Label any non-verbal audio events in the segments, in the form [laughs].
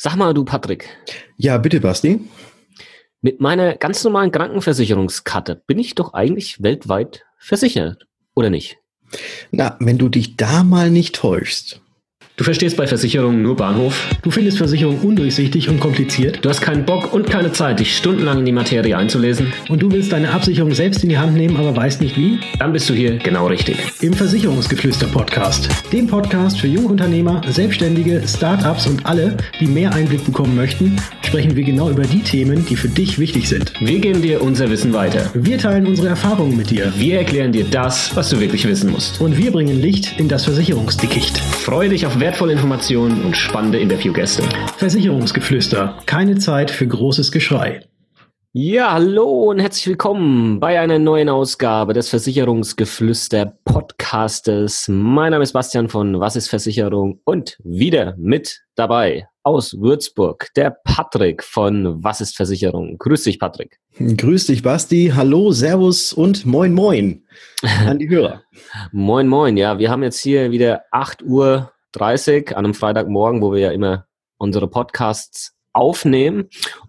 Sag mal, du Patrick. Ja, bitte, Basti. Mit meiner ganz normalen Krankenversicherungskarte bin ich doch eigentlich weltweit versichert, oder nicht? Na, wenn du dich da mal nicht täuschst. Du verstehst bei Versicherungen nur Bahnhof. Du findest Versicherungen undurchsichtig und kompliziert. Du hast keinen Bock und keine Zeit, dich stundenlang in die Materie einzulesen. Und du willst deine Absicherung selbst in die Hand nehmen, aber weißt nicht wie? Dann bist du hier genau richtig. Im Versicherungsgeflüster-Podcast. Dem Podcast für Jungunternehmer, Selbstständige, Startups und alle, die mehr Einblick bekommen möchten, sprechen wir genau über die Themen, die für dich wichtig sind. Wir geben dir unser Wissen weiter. Wir teilen unsere Erfahrungen mit dir. Wir erklären dir das, was du wirklich wissen musst. Und wir bringen Licht in das Versicherungsdickicht. Freue dich auf wertvolle Informationen und spannende Interviewgäste. Versicherungsgeflüster. Keine Zeit für großes Geschrei. Ja, hallo und herzlich willkommen bei einer neuen Ausgabe des Versicherungsgeflüster Podcastes. Mein Name ist Bastian von Was ist Versicherung und wieder mit dabei aus Würzburg der Patrick von Was ist Versicherung. Grüß dich, Patrick. Grüß dich, Basti. Hallo, Servus und Moin Moin an die Hörer. [laughs] moin Moin. Ja, wir haben jetzt hier wieder 8 Uhr 30 an einem Freitagmorgen, wo wir ja immer unsere Podcasts aufnehmen.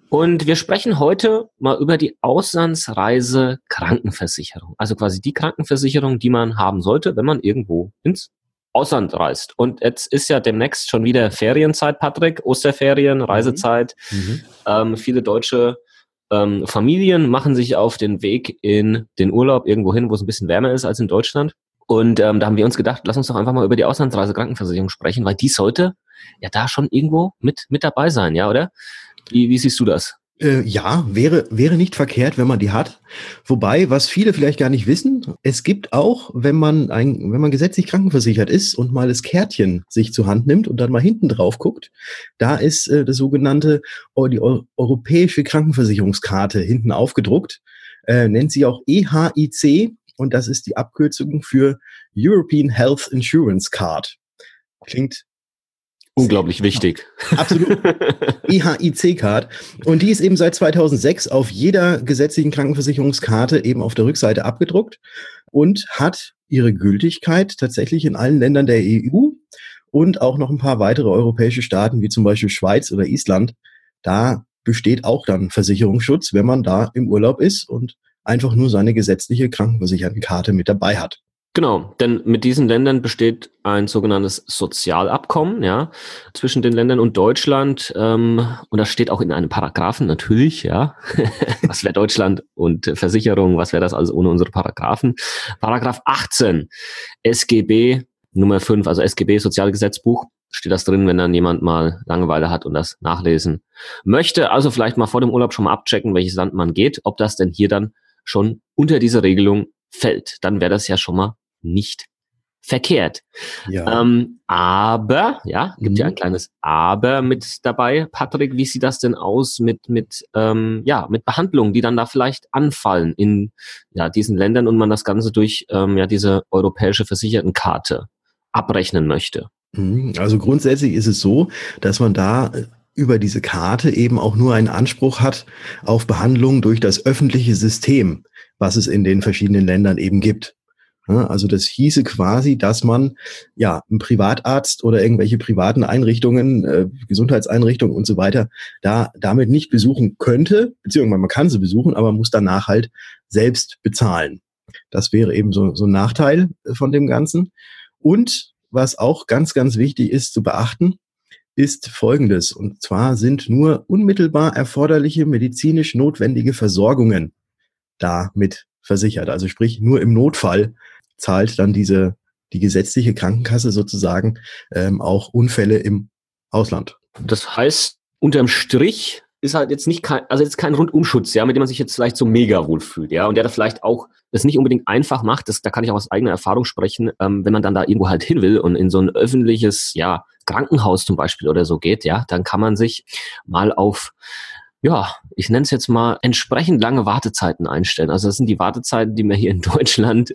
Und wir sprechen heute mal über die Auslandsreise Krankenversicherung. Also quasi die Krankenversicherung, die man haben sollte, wenn man irgendwo ins Ausland reist. Und jetzt ist ja demnächst schon wieder Ferienzeit, Patrick, Osterferien, mhm. Reisezeit. Mhm. Ähm, viele deutsche ähm, Familien machen sich auf den Weg in den Urlaub irgendwo hin, wo es ein bisschen wärmer ist als in Deutschland. Und ähm, da haben wir uns gedacht, lass uns doch einfach mal über die Auslandsreise Krankenversicherung sprechen, weil die sollte ja da schon irgendwo mit, mit dabei sein, ja, oder? Wie, wie siehst du das? Äh, ja, wäre, wäre nicht verkehrt, wenn man die hat. Wobei, was viele vielleicht gar nicht wissen, es gibt auch, wenn man ein, wenn man gesetzlich krankenversichert ist und mal das Kärtchen sich zur Hand nimmt und dann mal hinten drauf guckt, da ist äh, das sogenannte, die europäische Krankenversicherungskarte hinten aufgedruckt, äh, nennt sie auch EHIC und das ist die Abkürzung für European Health Insurance Card. Klingt unglaublich wichtig. Absolut. [laughs] EHIC-Card. Und die ist eben seit 2006 auf jeder gesetzlichen Krankenversicherungskarte eben auf der Rückseite abgedruckt und hat ihre Gültigkeit tatsächlich in allen Ländern der EU und auch noch ein paar weitere europäische Staaten, wie zum Beispiel Schweiz oder Island. Da besteht auch dann Versicherungsschutz, wenn man da im Urlaub ist und einfach nur seine gesetzliche Krankenversichertenkarte mit dabei hat. Genau, denn mit diesen Ländern besteht ein sogenanntes Sozialabkommen, ja, zwischen den Ländern und Deutschland. Ähm, und das steht auch in einem Paragraphen natürlich, ja. [laughs] was wäre Deutschland und Versicherung, was wäre das also ohne unsere Paragraphen? Paragraph 18 SGB Nummer 5, also SGB Sozialgesetzbuch, steht das drin, wenn dann jemand mal Langeweile hat und das nachlesen möchte. Also vielleicht mal vor dem Urlaub schon mal abchecken, welches Land man geht, ob das denn hier dann schon unter diese Regelung fällt. Dann wäre das ja schon mal nicht verkehrt. Ja. Ähm, aber, ja, gibt mhm. ja ein kleines Aber mit dabei. Patrick, wie sieht das denn aus mit, mit, ähm, ja, mit Behandlungen, die dann da vielleicht anfallen in ja, diesen Ländern und man das Ganze durch ähm, ja, diese europäische Versichertenkarte abrechnen möchte? Mhm. Also grundsätzlich ist es so, dass man da äh, über diese Karte eben auch nur einen Anspruch hat auf Behandlung durch das öffentliche System, was es in den verschiedenen Ländern eben gibt. Also das hieße quasi, dass man ja einen Privatarzt oder irgendwelche privaten Einrichtungen, äh, Gesundheitseinrichtungen und so weiter, da damit nicht besuchen könnte, beziehungsweise man kann sie besuchen, aber muss danach halt selbst bezahlen. Das wäre eben so, so ein Nachteil von dem Ganzen. Und was auch ganz, ganz wichtig ist zu beachten, ist Folgendes. Und zwar sind nur unmittelbar erforderliche medizinisch notwendige Versorgungen damit versichert. Also sprich, nur im Notfall zahlt dann diese, die gesetzliche Krankenkasse sozusagen ähm, auch Unfälle im Ausland. Das heißt, unterm Strich ist halt jetzt nicht kein, also jetzt kein Rundumschutz, ja, mit dem man sich jetzt vielleicht so mega wohl fühlt, ja, und der da vielleicht auch das nicht unbedingt einfach macht, das, da kann ich auch aus eigener Erfahrung sprechen, ähm, wenn man dann da irgendwo halt hin will und in so ein öffentliches, ja, Krankenhaus zum Beispiel oder so geht, ja, dann kann man sich mal auf ja, ich nenne es jetzt mal entsprechend lange Wartezeiten einstellen. Also das sind die Wartezeiten, die wir hier in [laughs] Deutschland,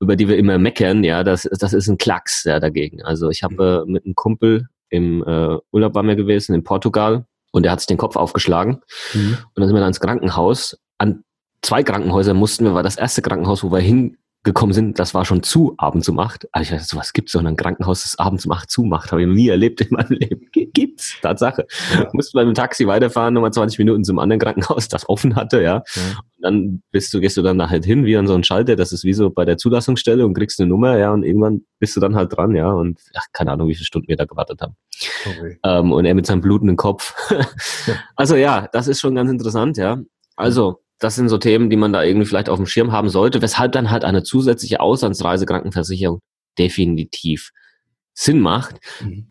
über die wir immer meckern, ja, das, das ist ein Klacks ja, dagegen. Also ich habe äh, mit einem Kumpel im äh, Urlaub waren wir gewesen in Portugal und der hat sich den Kopf aufgeschlagen. Mhm. Und dann sind wir dann ins Krankenhaus. An zwei Krankenhäuser mussten wir, war das erste Krankenhaus, wo wir hin gekommen sind, das war schon zu abends um acht. Also ich weiß, sowas gibt es doch in einem Krankenhaus, das abends um acht zumacht. Habe ich noch nie erlebt in meinem Leben. Gibt's, Tatsache. Ja. Musst beim Taxi weiterfahren, nochmal 20 Minuten zum anderen Krankenhaus, das offen hatte, ja. ja. Und dann bist du, gehst du dann nachher hin, wie an so einen Schalter, das ist wie so bei der Zulassungsstelle und kriegst eine Nummer, ja, und irgendwann bist du dann halt dran, ja. Und ach, keine Ahnung, wie viele Stunden wir da gewartet haben. Okay. Ähm, und er mit seinem blutenden Kopf. [laughs] also ja, das ist schon ganz interessant, ja. Also, das sind so Themen, die man da irgendwie vielleicht auf dem Schirm haben sollte, weshalb dann halt eine zusätzliche Auslandsreisekrankenversicherung definitiv Sinn macht.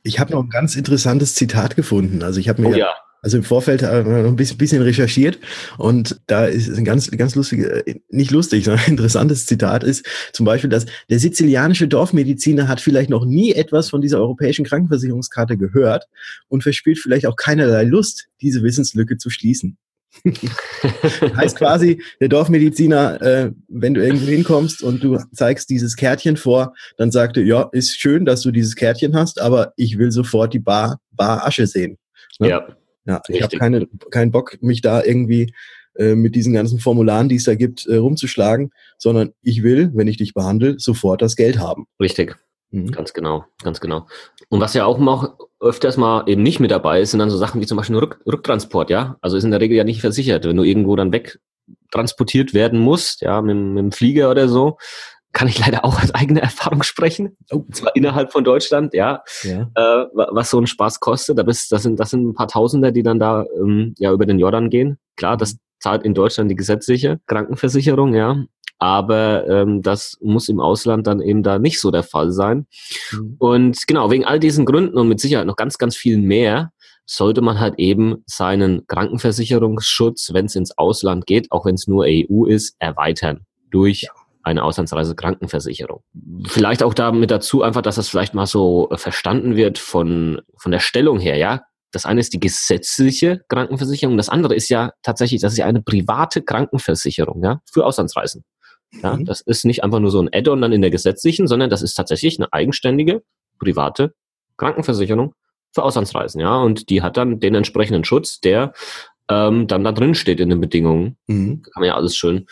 Ich habe noch ein ganz interessantes Zitat gefunden. Also ich habe mir oh, ja. also im Vorfeld äh, noch ein bisschen recherchiert und da ist ein ganz, ganz lustig, äh, nicht lustig, [laughs] sondern ein interessantes Zitat ist zum Beispiel, dass der sizilianische Dorfmediziner hat vielleicht noch nie etwas von dieser europäischen Krankenversicherungskarte gehört und verspielt vielleicht auch keinerlei Lust, diese Wissenslücke zu schließen. [laughs] heißt quasi, der Dorfmediziner, äh, wenn du irgendwo hinkommst und du zeigst dieses Kärtchen vor, dann sagt er, ja, ist schön, dass du dieses Kärtchen hast, aber ich will sofort die Bar, Bar Asche sehen. Ne? Ja. Ja, ich habe keine, keinen Bock, mich da irgendwie äh, mit diesen ganzen Formularen, die es da gibt, äh, rumzuschlagen, sondern ich will, wenn ich dich behandle, sofort das Geld haben. Richtig. Mhm. Ganz genau, ganz genau. Und was ja auch noch öfters mal eben nicht mit dabei ist, sind dann so Sachen wie zum Beispiel Rück Rücktransport, ja. Also ist in der Regel ja nicht versichert. Wenn du irgendwo dann wegtransportiert werden musst, ja, mit, mit dem Flieger oder so, kann ich leider auch als eigene Erfahrung sprechen. Oh. Zwar innerhalb von Deutschland, ja. ja. Äh, was so ein Spaß kostet. Da bist, das, sind, das sind ein paar Tausender, die dann da ähm, ja über den Jordan gehen. Klar, das zahlt in Deutschland die gesetzliche Krankenversicherung, ja aber ähm, das muss im Ausland dann eben da nicht so der Fall sein. Mhm. Und genau, wegen all diesen Gründen und mit Sicherheit noch ganz, ganz viel mehr, sollte man halt eben seinen Krankenversicherungsschutz, wenn es ins Ausland geht, auch wenn es nur EU ist, erweitern durch ja. eine Auslandsreise Krankenversicherung. Vielleicht auch damit dazu einfach, dass das vielleicht mal so verstanden wird von, von der Stellung her, ja. Das eine ist die gesetzliche Krankenversicherung, das andere ist ja tatsächlich, das ist ja eine private Krankenversicherung, ja, für Auslandsreisen. Ja, mhm. Das ist nicht einfach nur so ein Add-on dann in der gesetzlichen, sondern das ist tatsächlich eine eigenständige, private Krankenversicherung für Auslandsreisen. Ja, und die hat dann den entsprechenden Schutz, der ähm, dann da drin steht in den Bedingungen. Mhm. Da kann man ja alles schön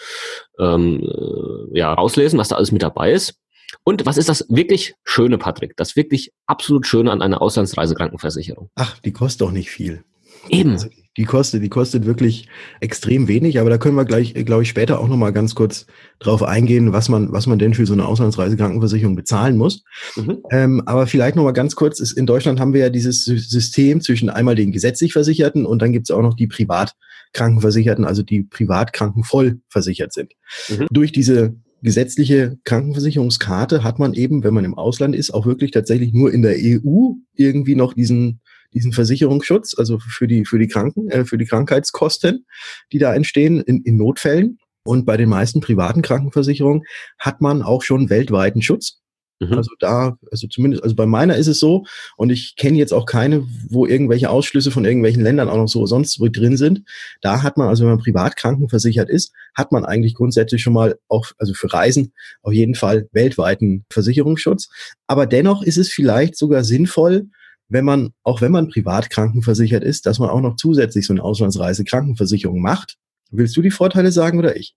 ähm, äh, ja, rauslesen, was da alles mit dabei ist. Und was ist das wirklich Schöne, Patrick? Das wirklich absolut Schöne an einer Auslandsreisekrankenversicherung? Ach, die kostet doch nicht viel. Eben. Also die kostet, die kostet wirklich extrem wenig, aber da können wir gleich, glaube ich, später auch nochmal ganz kurz drauf eingehen, was man, was man denn für so eine Auslandsreisekrankenversicherung bezahlen muss. Mhm. Ähm, aber vielleicht nochmal ganz kurz, ist, in Deutschland haben wir ja dieses System zwischen einmal den gesetzlich Versicherten und dann gibt es auch noch die Privatkrankenversicherten, also die Privatkrankenvoll versichert sind. Mhm. Durch diese gesetzliche Krankenversicherungskarte hat man eben, wenn man im Ausland ist, auch wirklich tatsächlich nur in der EU irgendwie noch diesen diesen Versicherungsschutz, also für die, für die Kranken, äh, für die Krankheitskosten, die da entstehen in, in Notfällen. Und bei den meisten privaten Krankenversicherungen hat man auch schon weltweiten Schutz. Mhm. Also da, also zumindest, also bei meiner ist es so, und ich kenne jetzt auch keine, wo irgendwelche Ausschlüsse von irgendwelchen Ländern auch noch so sonst drin sind. Da hat man, also wenn man privat krankenversichert ist, hat man eigentlich grundsätzlich schon mal auch, also für Reisen auf jeden Fall weltweiten Versicherungsschutz. Aber dennoch ist es vielleicht sogar sinnvoll, wenn man, auch wenn man privat krankenversichert ist, dass man auch noch zusätzlich so eine Auslandsreise Krankenversicherung macht. Willst du die Vorteile sagen oder ich?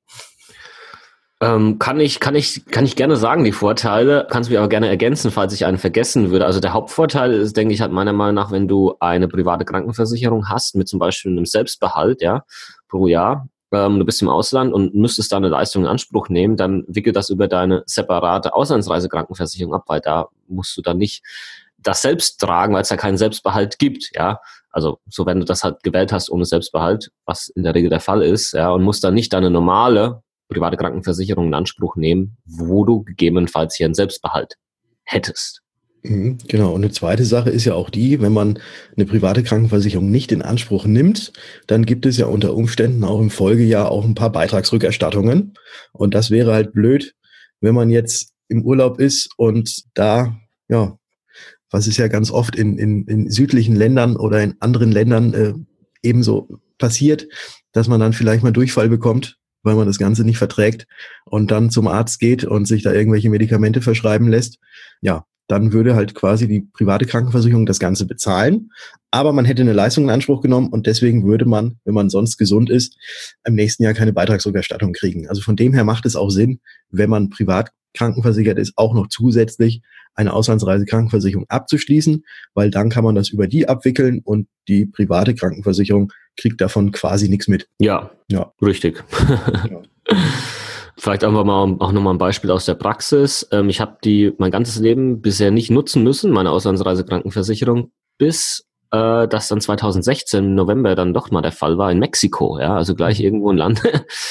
Ähm, kann ich, kann ich, kann ich gerne sagen, die Vorteile, kannst du mich aber gerne ergänzen, falls ich einen vergessen würde. Also der Hauptvorteil ist, denke ich, halt meiner Meinung nach, wenn du eine private Krankenversicherung hast, mit zum Beispiel einem Selbstbehalt, ja, pro Jahr, ähm, du bist im Ausland und müsstest da eine Leistung in Anspruch nehmen, dann wickel das über deine separate Auslandsreisekrankenversicherung ab, weil da musst du dann nicht das selbst tragen, weil es ja keinen Selbstbehalt gibt, ja. Also so wenn du das halt gewählt hast ohne Selbstbehalt, was in der Regel der Fall ist, ja, und musst dann nicht deine normale private Krankenversicherung in Anspruch nehmen, wo du gegebenenfalls hier einen Selbstbehalt hättest. Mhm, genau. Und eine zweite Sache ist ja auch die, wenn man eine private Krankenversicherung nicht in Anspruch nimmt, dann gibt es ja unter Umständen auch im Folgejahr auch ein paar Beitragsrückerstattungen. Und das wäre halt blöd, wenn man jetzt im Urlaub ist und da ja was ist ja ganz oft in, in, in südlichen Ländern oder in anderen Ländern äh, ebenso passiert, dass man dann vielleicht mal Durchfall bekommt, weil man das Ganze nicht verträgt und dann zum Arzt geht und sich da irgendwelche Medikamente verschreiben lässt. Ja, dann würde halt quasi die private Krankenversicherung das Ganze bezahlen. Aber man hätte eine Leistung in Anspruch genommen und deswegen würde man, wenn man sonst gesund ist, im nächsten Jahr keine Beitragsrückerstattung kriegen. Also von dem her macht es auch Sinn, wenn man privat krankenversichert ist, auch noch zusätzlich eine Auslandsreisekrankenversicherung abzuschließen, weil dann kann man das über die abwickeln und die private Krankenversicherung kriegt davon quasi nichts mit. Ja, ja. richtig. ja. [laughs] Vielleicht einfach mal auch nochmal ein Beispiel aus der Praxis. Ähm, ich habe die mein ganzes Leben bisher nicht nutzen müssen, meine Auslandsreisekrankenversicherung, bis äh, das dann 2016 im November dann doch mal der Fall war in Mexiko, ja, also gleich irgendwo ein Land.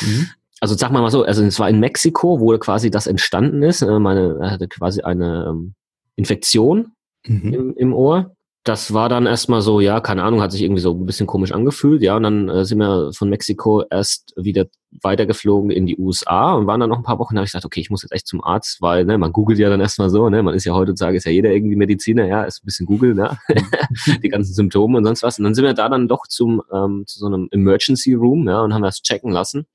Mhm. [laughs] Also sag mal mal so, also es war in Mexiko, wo quasi das entstanden ist. Äh, meine hatte quasi eine ähm, Infektion mhm. im, im Ohr. Das war dann erstmal so, ja, keine Ahnung, hat sich irgendwie so ein bisschen komisch angefühlt, ja, und dann äh, sind wir von Mexiko erst wieder weitergeflogen in die USA und waren dann noch ein paar Wochen, da habe ich gesagt, okay, ich muss jetzt echt zum Arzt, weil, ne, man googelt ja dann erstmal so, ne, man ist ja heutzutage, ist ja jeder irgendwie Mediziner, ja, ist ein bisschen Google, ne, [laughs] die ganzen Symptome und sonst was, und dann sind wir da dann doch zum, ähm, zu so einem Emergency Room, ja, und haben das checken lassen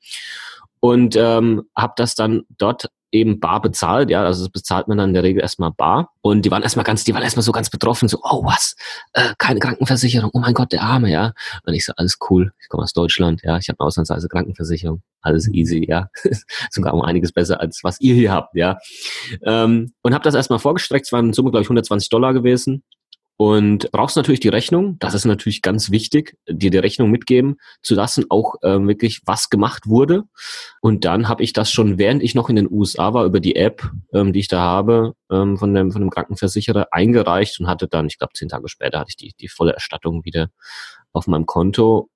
und ähm, habe das dann dort eben bar bezahlt, ja, also das bezahlt man dann in der Regel erstmal bar. Und die waren erstmal ganz, die waren erstmal so ganz betroffen, so, oh was, äh, keine Krankenversicherung, oh mein Gott, der Arme, ja. Und ich so, alles cool, ich komme aus Deutschland, ja, ich habe eine auslandsweise Krankenversicherung, alles mhm. easy, ja. [laughs] Sogar um einiges besser, als was ihr hier habt, ja. Ähm, und habe das erstmal vorgestreckt, es waren in Summe, glaube ich, 120 Dollar gewesen. Und brauchst natürlich die Rechnung, das ist natürlich ganz wichtig, dir die Rechnung mitgeben zu lassen, auch ähm, wirklich, was gemacht wurde. Und dann habe ich das schon, während ich noch in den USA war, über die App, ähm, die ich da habe, ähm, von, dem, von dem Krankenversicherer eingereicht und hatte dann, ich glaube, zehn Tage später hatte ich die, die volle Erstattung wieder auf meinem Konto.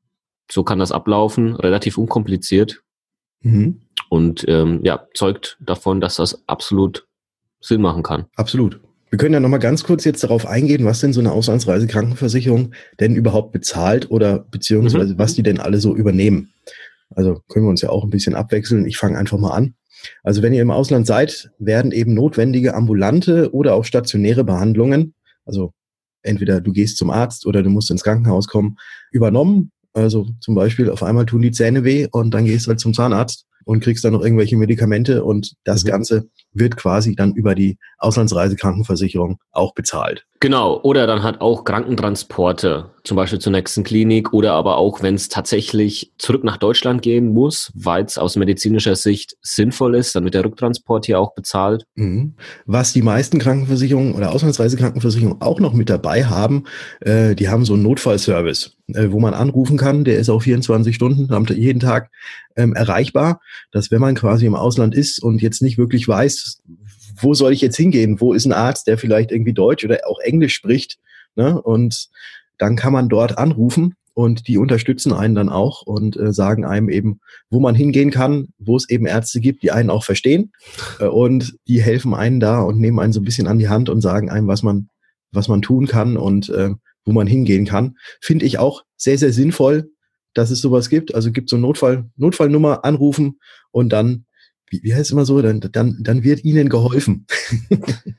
So kann das ablaufen, relativ unkompliziert. Mhm. Und ähm, ja, zeugt davon, dass das absolut Sinn machen kann. Absolut. Wir können ja nochmal ganz kurz jetzt darauf eingehen, was denn so eine Auslandsreisekrankenversicherung denn überhaupt bezahlt oder beziehungsweise mhm. was die denn alle so übernehmen. Also können wir uns ja auch ein bisschen abwechseln. Ich fange einfach mal an. Also wenn ihr im Ausland seid, werden eben notwendige ambulante oder auch stationäre Behandlungen, also entweder du gehst zum Arzt oder du musst ins Krankenhaus kommen, übernommen. Also zum Beispiel auf einmal tun die Zähne weh und dann gehst du halt zum Zahnarzt und kriegst dann noch irgendwelche Medikamente und das mhm. Ganze wird quasi dann über die Auslandsreisekrankenversicherung auch bezahlt. Genau, oder dann hat auch Krankentransporte, zum Beispiel zur nächsten Klinik oder aber auch, wenn es tatsächlich zurück nach Deutschland gehen muss, weil es aus medizinischer Sicht sinnvoll ist, dann wird der Rücktransport hier auch bezahlt. Mhm. Was die meisten Krankenversicherungen oder Auslandsreisekrankenversicherungen auch noch mit dabei haben, äh, die haben so einen Notfallservice, äh, wo man anrufen kann, der ist auch 24 Stunden, jeden Tag ähm, erreichbar, dass wenn man quasi im Ausland ist und jetzt nicht wirklich weiß, wo soll ich jetzt hingehen? Wo ist ein Arzt, der vielleicht irgendwie Deutsch oder auch Englisch spricht? Ne? Und dann kann man dort anrufen und die unterstützen einen dann auch und äh, sagen einem eben, wo man hingehen kann, wo es eben Ärzte gibt, die einen auch verstehen äh, und die helfen einen da und nehmen einen so ein bisschen an die Hand und sagen einem, was man, was man tun kann und äh, wo man hingehen kann. Finde ich auch sehr, sehr sinnvoll, dass es sowas gibt. Also gibt so Notfall, Notfallnummer anrufen und dann wie, wie heißt es immer so, dann, dann, dann wird ihnen geholfen. [laughs]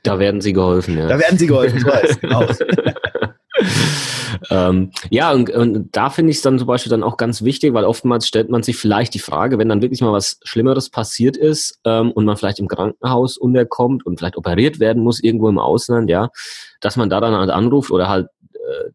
Da werden sie geholfen, ja. Da werden sie geholfen, ich weiß, genau. [laughs] ähm, ja, und, und da finde ich es dann zum Beispiel dann auch ganz wichtig, weil oftmals stellt man sich vielleicht die Frage, wenn dann wirklich mal was Schlimmeres passiert ist ähm, und man vielleicht im Krankenhaus unterkommt und vielleicht operiert werden muss irgendwo im Ausland, ja, dass man da dann halt anruft oder halt, äh,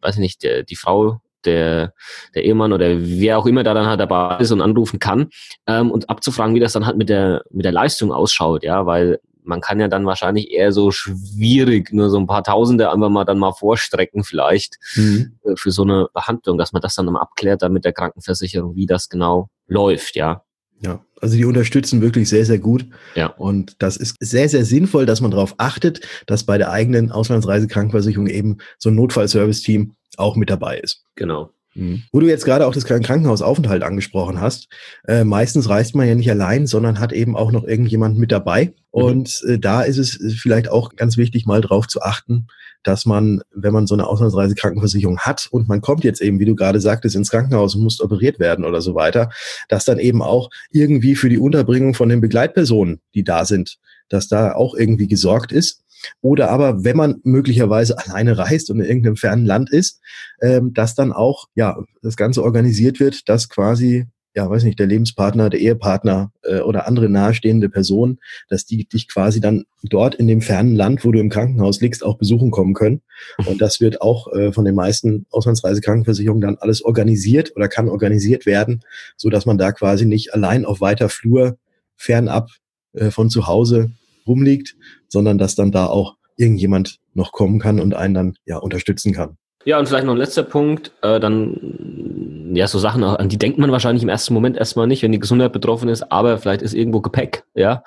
weiß ich nicht, der, die Frau der, der Ehemann oder wer auch immer da dann halt dabei ist und anrufen kann ähm, und abzufragen, wie das dann halt mit der, mit der Leistung ausschaut, ja, weil man kann ja dann wahrscheinlich eher so schwierig nur so ein paar Tausende einfach mal dann mal vorstrecken vielleicht mhm. Äh, für so eine Behandlung, dass man das dann mal abklärt dann mit der Krankenversicherung, wie das genau läuft, ja. Ja, also die unterstützen wirklich sehr, sehr gut. Ja. Und das ist sehr, sehr sinnvoll, dass man darauf achtet, dass bei der eigenen Auslandsreisekrankenversicherung eben so ein Notfallservice-Team auch mit dabei ist. Genau. Mhm. Wo du jetzt gerade auch das Krankenhausaufenthalt angesprochen hast, äh, meistens reist man ja nicht allein, sondern hat eben auch noch irgendjemand mit dabei. Mhm. Und äh, da ist es vielleicht auch ganz wichtig, mal drauf zu achten, dass man, wenn man so eine Auslandsreisekrankenversicherung hat und man kommt jetzt eben, wie du gerade sagtest, ins Krankenhaus und muss operiert werden oder so weiter, dass dann eben auch irgendwie für die Unterbringung von den Begleitpersonen, die da sind, dass da auch irgendwie gesorgt ist oder aber, wenn man möglicherweise [laughs] alleine reist und in irgendeinem fernen Land ist, ähm, dass dann auch ja das Ganze organisiert wird, dass quasi ja, weiß nicht, der Lebenspartner, der Ehepartner äh, oder andere nahestehende Person, dass die dich quasi dann dort in dem fernen Land, wo du im Krankenhaus liegst, auch besuchen kommen können. Und das wird auch äh, von den meisten Auslandsreisekrankenversicherungen dann alles organisiert oder kann organisiert werden, so dass man da quasi nicht allein auf weiter Flur fernab äh, von zu Hause rumliegt, sondern dass dann da auch irgendjemand noch kommen kann und einen dann ja unterstützen kann. Ja, und vielleicht noch ein letzter Punkt, äh, dann, ja, so Sachen, an die denkt man wahrscheinlich im ersten Moment erstmal nicht, wenn die Gesundheit betroffen ist, aber vielleicht ist irgendwo Gepäck, ja,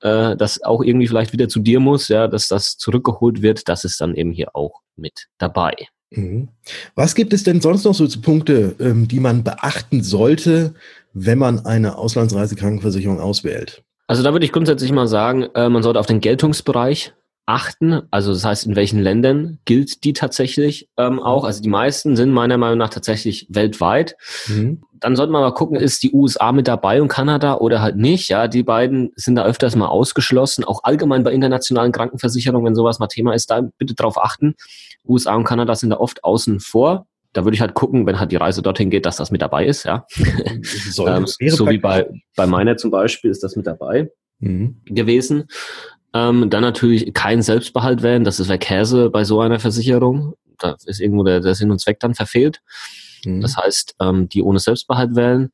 äh, das auch irgendwie vielleicht wieder zu dir muss, ja, dass das zurückgeholt wird, das ist dann eben hier auch mit dabei. Mhm. Was gibt es denn sonst noch so zu Punkte, ähm, die man beachten sollte, wenn man eine Auslandsreisekrankenversicherung auswählt? Also da würde ich grundsätzlich mal sagen, äh, man sollte auf den Geltungsbereich achten. Also das heißt, in welchen Ländern gilt die tatsächlich ähm, auch? Also die meisten sind meiner Meinung nach tatsächlich weltweit. Mhm. Dann sollte man mal gucken, ist die USA mit dabei und Kanada oder halt nicht. Ja, die beiden sind da öfters mal ausgeschlossen. Auch allgemein bei internationalen Krankenversicherungen, wenn sowas mal Thema ist, da bitte drauf achten. USA und Kanada sind da oft außen vor. Da würde ich halt gucken, wenn halt die Reise dorthin geht, dass das mit dabei ist, ja. [laughs] [laughs] ähm, so wie bei, bei meiner zum Beispiel ist das mit dabei mhm. gewesen. Ähm, dann natürlich kein Selbstbehalt wählen, das ist Käse bei so einer Versicherung. Da ist irgendwo der, der Sinn und Zweck dann verfehlt. Mhm. Das heißt, ähm, die ohne Selbstbehalt wählen.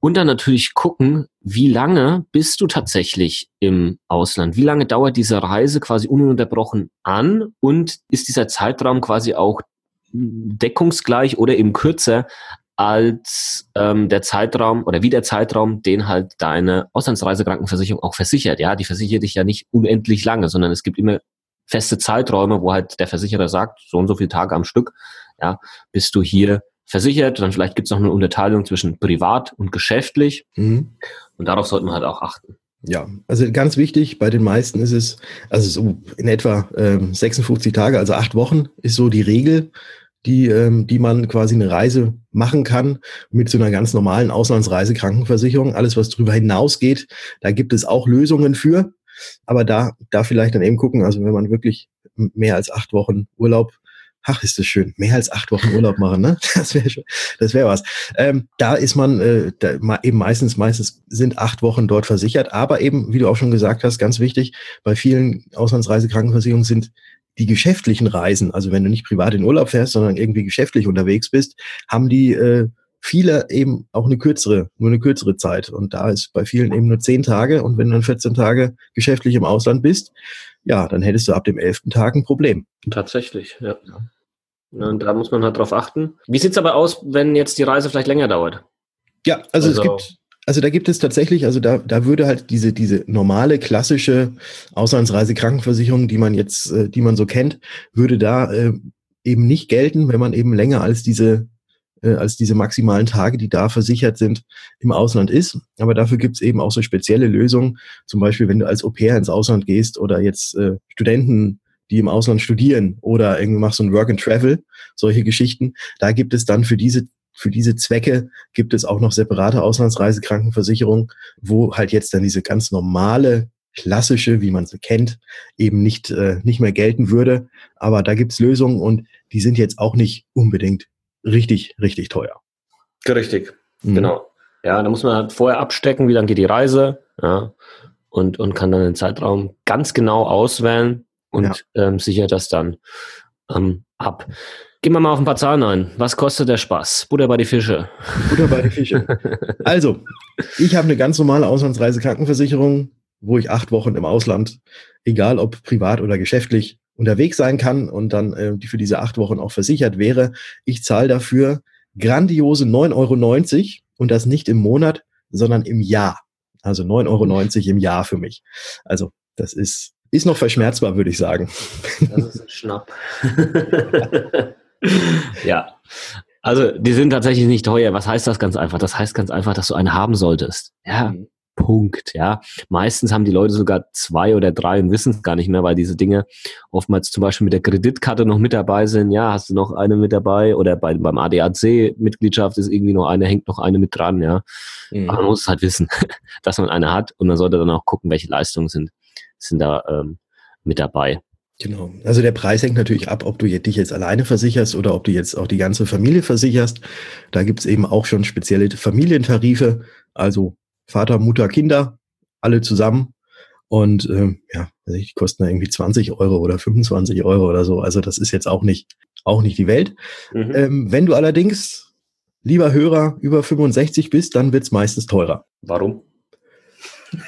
Und dann natürlich gucken, wie lange bist du tatsächlich im Ausland? Wie lange dauert diese Reise quasi ununterbrochen an? Und ist dieser Zeitraum quasi auch deckungsgleich oder eben kürzer als ähm, der Zeitraum oder wie der Zeitraum, den halt deine Auslandsreisekrankenversicherung auch versichert. Ja, die versichert dich ja nicht unendlich lange, sondern es gibt immer feste Zeiträume, wo halt der Versicherer sagt, so und so viele Tage am Stück, ja, bist du hier versichert. Dann vielleicht gibt es noch eine Unterteilung zwischen privat und geschäftlich. Mhm. Und darauf sollte man halt auch achten. Ja, also ganz wichtig, bei den meisten ist es, also so in etwa ähm, 56 Tage, also acht Wochen ist so die Regel die, ähm, die man quasi eine Reise machen kann mit so einer ganz normalen Auslandsreisekrankenversicherung. Alles, was darüber hinausgeht, da gibt es auch Lösungen für. Aber da, da vielleicht dann eben gucken, also wenn man wirklich mehr als acht Wochen Urlaub Ach, ist das schön. Mehr als acht Wochen Urlaub machen, ne? [laughs] Das wäre das wäre was. Ähm, da ist man äh, da, eben meistens, meistens sind acht Wochen dort versichert. Aber eben, wie du auch schon gesagt hast, ganz wichtig, bei vielen Auslandsreisekrankenversicherungen sind die geschäftlichen Reisen, also wenn du nicht privat in Urlaub fährst, sondern irgendwie geschäftlich unterwegs bist, haben die äh, viele eben auch eine kürzere, nur eine kürzere Zeit. Und da ist bei vielen eben nur zehn Tage. Und wenn du dann 14 Tage geschäftlich im Ausland bist, ja, dann hättest du ab dem elften Tag ein Problem. Tatsächlich, ja. Und da muss man halt drauf achten. Wie sieht's aber aus, wenn jetzt die Reise vielleicht länger dauert? Ja, also, also es gibt also da gibt es tatsächlich, also da, da würde halt diese, diese normale, klassische Auslandsreisekrankenversicherung, die man jetzt, äh, die man so kennt, würde da äh, eben nicht gelten, wenn man eben länger als diese, äh, als diese maximalen Tage, die da versichert sind, im Ausland ist. Aber dafür gibt es eben auch so spezielle Lösungen. Zum Beispiel, wenn du als Au pair ins Ausland gehst oder jetzt äh, Studenten die im Ausland studieren oder irgendwie machst du ein Work and Travel, solche Geschichten. Da gibt es dann für diese für diese Zwecke gibt es auch noch separate Auslandsreisekrankenversicherungen, wo halt jetzt dann diese ganz normale, klassische, wie man sie kennt, eben nicht, äh, nicht mehr gelten würde. Aber da gibt es Lösungen und die sind jetzt auch nicht unbedingt richtig, richtig teuer. Richtig, mhm. genau. Ja, da muss man halt vorher abstecken, wie lang geht die Reise, ja, und, und kann dann den Zeitraum ganz genau auswählen und ja. ähm, sichert das dann ähm, ab. Gehen wir mal auf ein paar Zahlen ein. Was kostet der Spaß? Butter bei die Fische. Butter bei die Fische. [laughs] Also, ich habe eine ganz normale Auslandsreisekrankenversicherung, wo ich acht Wochen im Ausland, egal ob privat oder geschäftlich, unterwegs sein kann und dann äh, die für diese acht Wochen auch versichert wäre. Ich zahle dafür grandiose 9,90 Euro und das nicht im Monat, sondern im Jahr. Also 9,90 Euro im Jahr für mich. Also, das ist, ist noch verschmerzbar, würde ich sagen. Das ist ein Schnapp. [laughs] ja. Also, die sind tatsächlich nicht teuer. Was heißt das ganz einfach? Das heißt ganz einfach, dass du eine haben solltest. Ja. Mhm. Punkt, ja. Meistens haben die Leute sogar zwei oder drei und wissen es gar nicht mehr, weil diese Dinge oftmals zum Beispiel mit der Kreditkarte noch mit dabei sind. Ja, hast du noch eine mit dabei oder bei, beim ADAC-Mitgliedschaft ist irgendwie noch eine, hängt noch eine mit dran, ja. Mhm. Aber man muss es halt wissen, [laughs] dass man eine hat und man sollte dann auch gucken, welche Leistungen sind, sind da ähm, mit dabei. Genau. Also der Preis hängt natürlich ab, ob du dich jetzt alleine versicherst oder ob du jetzt auch die ganze Familie versicherst. Da gibt es eben auch schon spezielle Familientarife, also Vater, Mutter, Kinder, alle zusammen. Und ähm, ja, die kosten irgendwie 20 Euro oder 25 Euro oder so. Also das ist jetzt auch nicht, auch nicht die Welt. Mhm. Ähm, wenn du allerdings, lieber Hörer, über 65 bist, dann wird's meistens teurer. Warum? [laughs]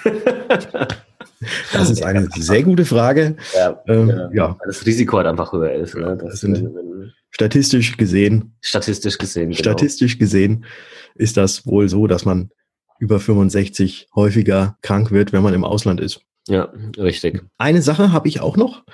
Das ist eine sehr gute Frage. Ja, ähm, ja. Weil das Risiko halt einfach höher ist. Ne? Das wenn, wenn, statistisch gesehen. Statistisch gesehen. Genau. Statistisch gesehen ist das wohl so, dass man über 65 häufiger krank wird, wenn man im Ausland ist. Ja, richtig. Eine Sache habe ich auch noch.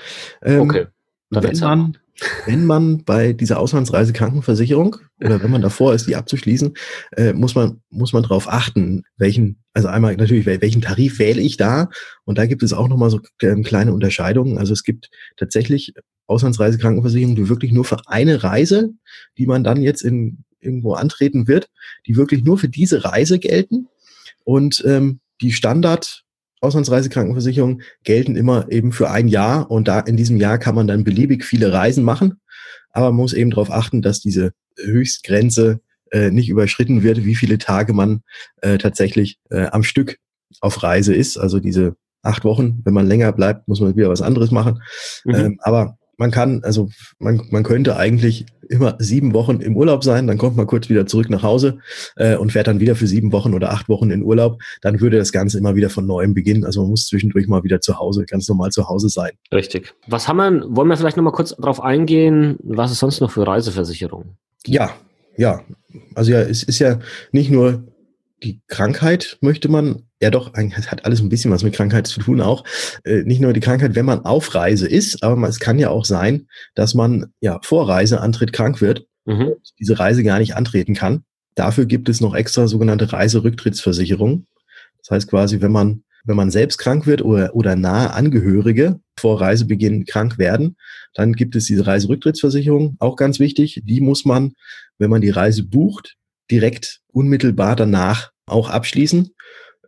Ähm, okay. Wenn man, wenn man bei dieser Auslandsreise Krankenversicherung oder wenn man davor ist, die abzuschließen, äh, muss man muss man darauf achten, welchen also einmal natürlich welchen Tarif wähle ich da und da gibt es auch noch mal so äh, kleine Unterscheidungen. Also es gibt tatsächlich Auslandsreise Krankenversicherung, die wirklich nur für eine Reise, die man dann jetzt in irgendwo antreten wird, die wirklich nur für diese Reise gelten und ähm, die Standard Auslandsreisekrankenversicherungen gelten immer eben für ein Jahr und da in diesem Jahr kann man dann beliebig viele Reisen machen. Aber man muss eben darauf achten, dass diese Höchstgrenze äh, nicht überschritten wird, wie viele Tage man äh, tatsächlich äh, am Stück auf Reise ist. Also diese acht Wochen, wenn man länger bleibt, muss man wieder was anderes machen. Mhm. Ähm, aber man kann, also man, man könnte eigentlich immer sieben Wochen im Urlaub sein, dann kommt man kurz wieder zurück nach Hause äh, und fährt dann wieder für sieben Wochen oder acht Wochen in Urlaub. Dann würde das Ganze immer wieder von neuem beginnen. Also man muss zwischendurch mal wieder zu Hause, ganz normal zu Hause sein. Richtig. Was haben wir, wollen wir vielleicht nochmal kurz darauf eingehen, was es sonst noch für Reiseversicherungen? Ja, ja. Also ja, es ist ja nicht nur die Krankheit möchte man, ja doch, es hat alles ein bisschen was mit Krankheit zu tun auch. Äh, nicht nur die Krankheit, wenn man auf Reise ist, aber man, es kann ja auch sein, dass man ja vor Reiseantritt krank wird, mhm. diese Reise gar nicht antreten kann. Dafür gibt es noch extra sogenannte Reiserücktrittsversicherungen. Das heißt quasi, wenn man, wenn man selbst krank wird oder, oder nahe Angehörige vor Reisebeginn krank werden, dann gibt es diese Reiserücktrittsversicherung, auch ganz wichtig. Die muss man, wenn man die Reise bucht, direkt unmittelbar danach auch abschließen.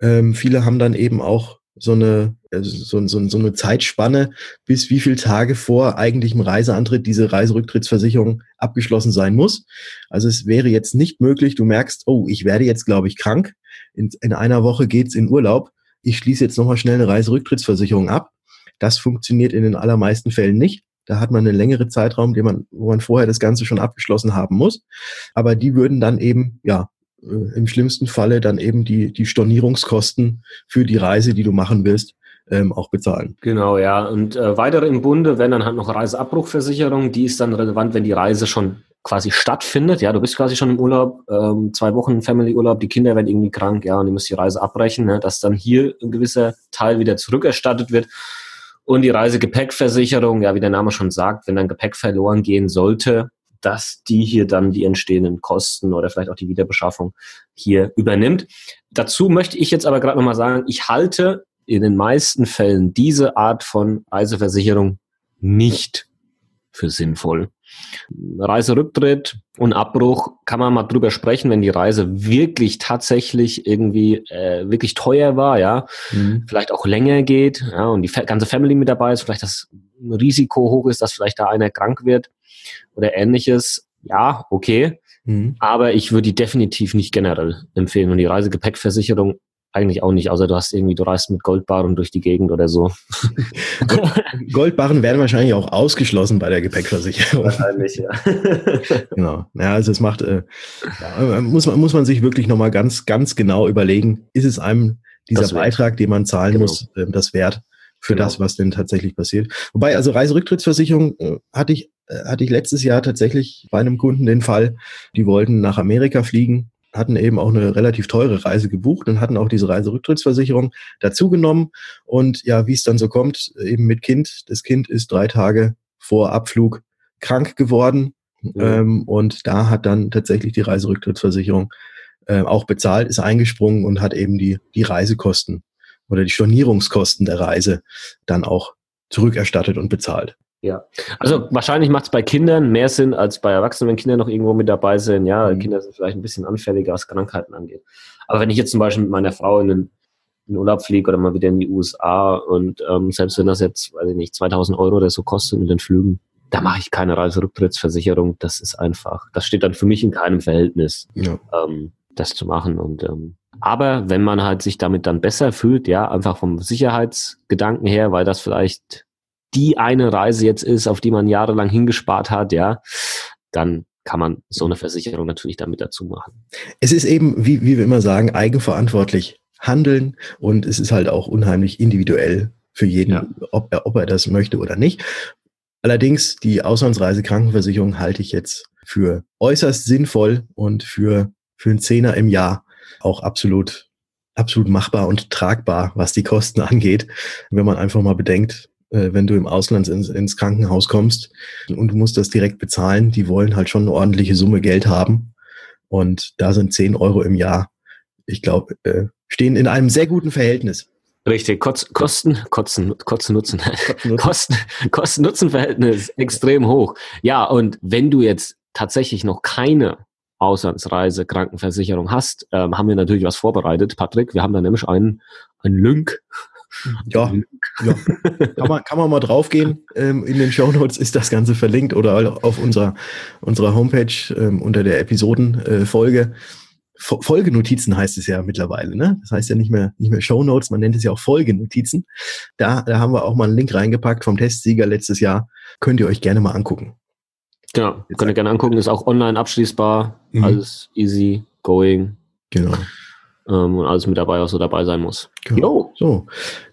Ähm, viele haben dann eben auch so eine, also so, so, so eine Zeitspanne, bis wie viele Tage vor eigentlichem Reiseantritt diese Reiserücktrittsversicherung abgeschlossen sein muss. Also es wäre jetzt nicht möglich, du merkst, oh, ich werde jetzt, glaube ich, krank. In, in einer Woche geht's in Urlaub. Ich schließe jetzt nochmal schnell eine Reiserücktrittsversicherung ab. Das funktioniert in den allermeisten Fällen nicht. Da hat man einen längeren Zeitraum, den man, wo man vorher das Ganze schon abgeschlossen haben muss. Aber die würden dann eben, ja, äh, im schlimmsten Falle dann eben die, die Stornierungskosten für die Reise, die du machen willst, ähm, auch bezahlen. Genau, ja. Und äh, weitere im Bunde werden dann halt noch Reiseabbruchversicherung, die ist dann relevant, wenn die Reise schon quasi stattfindet. Ja, du bist quasi schon im Urlaub, ähm, zwei Wochen Family-Urlaub, die Kinder werden irgendwie krank, ja, und du musst die Reise abbrechen, ne, dass dann hier ein gewisser Teil wieder zurückerstattet wird. Und die Reisegepäckversicherung, ja, wie der Name schon sagt, wenn dein Gepäck verloren gehen sollte, dass die hier dann die entstehenden Kosten oder vielleicht auch die Wiederbeschaffung hier übernimmt. Dazu möchte ich jetzt aber gerade nochmal sagen, ich halte in den meisten Fällen diese Art von Reiseversicherung nicht für sinnvoll. Reiserücktritt und Abbruch kann man mal drüber sprechen, wenn die Reise wirklich tatsächlich irgendwie äh, wirklich teuer war, ja, mhm. vielleicht auch länger geht, ja, und die ganze Family mit dabei ist, vielleicht das Risiko hoch ist, dass vielleicht da einer krank wird oder ähnliches. Ja, okay. Mhm. Aber ich würde die definitiv nicht generell empfehlen. Und die Reisegepäckversicherung eigentlich auch nicht, außer du hast irgendwie, du reist mit Goldbarren durch die Gegend oder so. Goldbarren werden wahrscheinlich auch ausgeschlossen bei der Gepäckversicherung. Wahrscheinlich, ja. [laughs] genau. Ja, also es macht, äh, ja, muss, man, muss man sich wirklich nochmal ganz, ganz genau überlegen, ist es einem dieser Beitrag, den man zahlen genau. muss, äh, das wert für genau. das, was denn tatsächlich passiert. Wobei, also Reiserücktrittsversicherung äh, hatte ich, äh, hatte ich letztes Jahr tatsächlich bei einem Kunden den Fall, die wollten nach Amerika fliegen hatten eben auch eine relativ teure Reise gebucht und hatten auch diese Reiserücktrittsversicherung dazugenommen. Und ja, wie es dann so kommt, eben mit Kind. Das Kind ist drei Tage vor Abflug krank geworden. Ja. Ähm, und da hat dann tatsächlich die Reiserücktrittsversicherung äh, auch bezahlt, ist eingesprungen und hat eben die, die Reisekosten oder die Stornierungskosten der Reise dann auch zurückerstattet und bezahlt. Ja, also wahrscheinlich macht es bei Kindern mehr Sinn als bei Erwachsenen, wenn Kinder noch irgendwo mit dabei sind. Ja, mhm. Kinder sind vielleicht ein bisschen anfälliger, was Krankheiten angeht. Aber wenn ich jetzt zum Beispiel mit meiner Frau in den in Urlaub fliege oder mal wieder in die USA und ähm, selbst wenn das jetzt, weiß ich nicht, 2000 Euro oder so kostet mit den Flügen, da mache ich keine Reiserücktrittsversicherung. Das ist einfach, das steht dann für mich in keinem Verhältnis, ja. ähm, das zu machen. Und ähm, aber wenn man halt sich damit dann besser fühlt, ja, einfach vom Sicherheitsgedanken her, weil das vielleicht die eine Reise jetzt ist, auf die man jahrelang hingespart hat, ja, dann kann man so eine Versicherung natürlich damit dazu machen. Es ist eben, wie, wie wir immer sagen, eigenverantwortlich handeln und es ist halt auch unheimlich individuell für jeden, ja. ob, er, ob er das möchte oder nicht. Allerdings die Auslandsreisekrankenversicherung halte ich jetzt für äußerst sinnvoll und für, für einen Zehner im Jahr auch absolut, absolut machbar und tragbar, was die Kosten [laughs] angeht. Wenn man einfach mal bedenkt, äh, wenn du im Ausland ins, ins Krankenhaus kommst und du musst das direkt bezahlen, die wollen halt schon eine ordentliche Summe Geld haben. Und da sind 10 Euro im Jahr, ich glaube, äh, stehen in einem sehr guten Verhältnis. Richtig, Kosten, Kosten, Kosten, Kosten Nutzen, [laughs] Kosten, Kosten Nutzen Verhältnis extrem hoch. Ja, und wenn du jetzt tatsächlich noch keine Auslandsreise Krankenversicherung hast, ähm, haben wir natürlich was vorbereitet, Patrick. Wir haben da nämlich einen, einen Link. Ja, ja. Kann, man, kann man mal draufgehen. Ähm, in den Show Notes ist das Ganze verlinkt oder auf unserer, unserer Homepage ähm, unter der Episodenfolge. Äh, Folgenotizen heißt es ja mittlerweile, ne? Das heißt ja nicht mehr, nicht mehr Show Notes, man nennt es ja auch Folgenotizen. Da, da haben wir auch mal einen Link reingepackt vom Testsieger letztes Jahr. Könnt ihr euch gerne mal angucken. Genau, Jetzt könnt ihr gerne angucken, ist auch online abschließbar, mhm. alles easy going. Genau. Ähm, und alles mit dabei, was so dabei sein muss. Genau. So,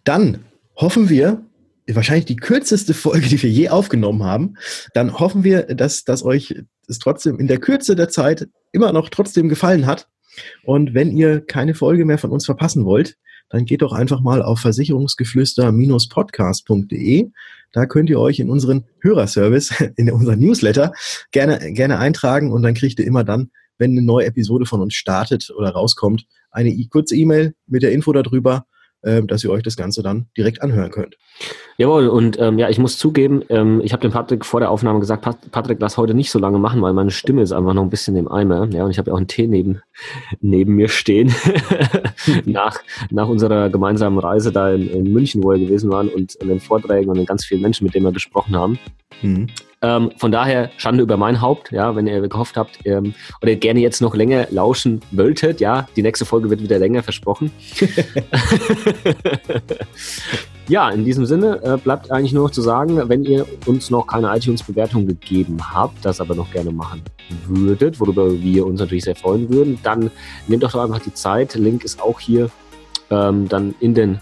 dann hoffen wir, wahrscheinlich die kürzeste Folge, die wir je aufgenommen haben, dann hoffen wir, dass, dass euch es trotzdem in der Kürze der Zeit immer noch trotzdem gefallen hat. Und wenn ihr keine Folge mehr von uns verpassen wollt, dann geht doch einfach mal auf versicherungsgeflüster-podcast.de. Da könnt ihr euch in unseren Hörerservice, [laughs] in unseren Newsletter gerne, gerne eintragen und dann kriegt ihr immer dann, wenn eine neue Episode von uns startet oder rauskommt, eine kurze E-Mail mit der Info darüber, äh, dass ihr euch das Ganze dann direkt anhören könnt. Jawohl, und ähm, ja, ich muss zugeben, ähm, ich habe dem Patrick vor der Aufnahme gesagt, Pat Patrick, lass heute nicht so lange machen, weil meine Stimme ist einfach noch ein bisschen im Eimer. Ja, und ich habe ja auch einen Tee neben, [laughs] neben mir stehen. [laughs] nach, nach unserer gemeinsamen Reise da in, in München, wo wir gewesen waren und in den Vorträgen und den ganz vielen Menschen, mit denen wir gesprochen haben. Mhm. Ähm, von daher Schande über mein Haupt, ja, wenn ihr gehofft habt ähm, oder gerne jetzt noch länger lauschen wolltet, ja, die nächste Folge wird wieder länger versprochen. [laughs] ja, in diesem Sinne äh, bleibt eigentlich nur noch zu sagen, wenn ihr uns noch keine iTunes-Bewertung gegeben habt, das aber noch gerne machen würdet, worüber wir uns natürlich sehr freuen würden, dann nehmt doch, doch einfach die Zeit. Link ist auch hier ähm, dann in den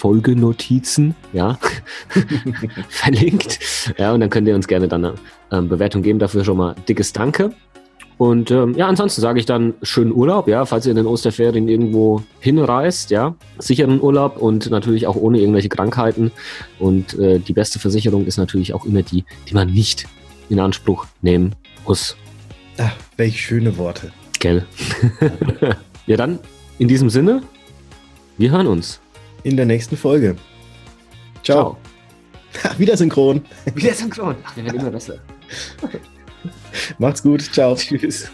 Folgenotizen, ja, [laughs] verlinkt. Ja, und dann könnt ihr uns gerne dann eine ähm, Bewertung geben. Dafür schon mal dickes Danke. Und ähm, ja, ansonsten sage ich dann schönen Urlaub, ja, falls ihr in den Osterferien irgendwo hinreist, ja, sicheren Urlaub und natürlich auch ohne irgendwelche Krankheiten. Und äh, die beste Versicherung ist natürlich auch immer die, die man nicht in Anspruch nehmen muss. Ach, welche schöne Worte. Gell. [laughs] ja, dann in diesem Sinne, wir hören uns in der nächsten Folge. Ciao. Ciao. [laughs] Wieder synchron. [laughs] Wieder synchron. Ach, wir werden immer besser. [laughs] Macht's gut. Ciao. Tschüss.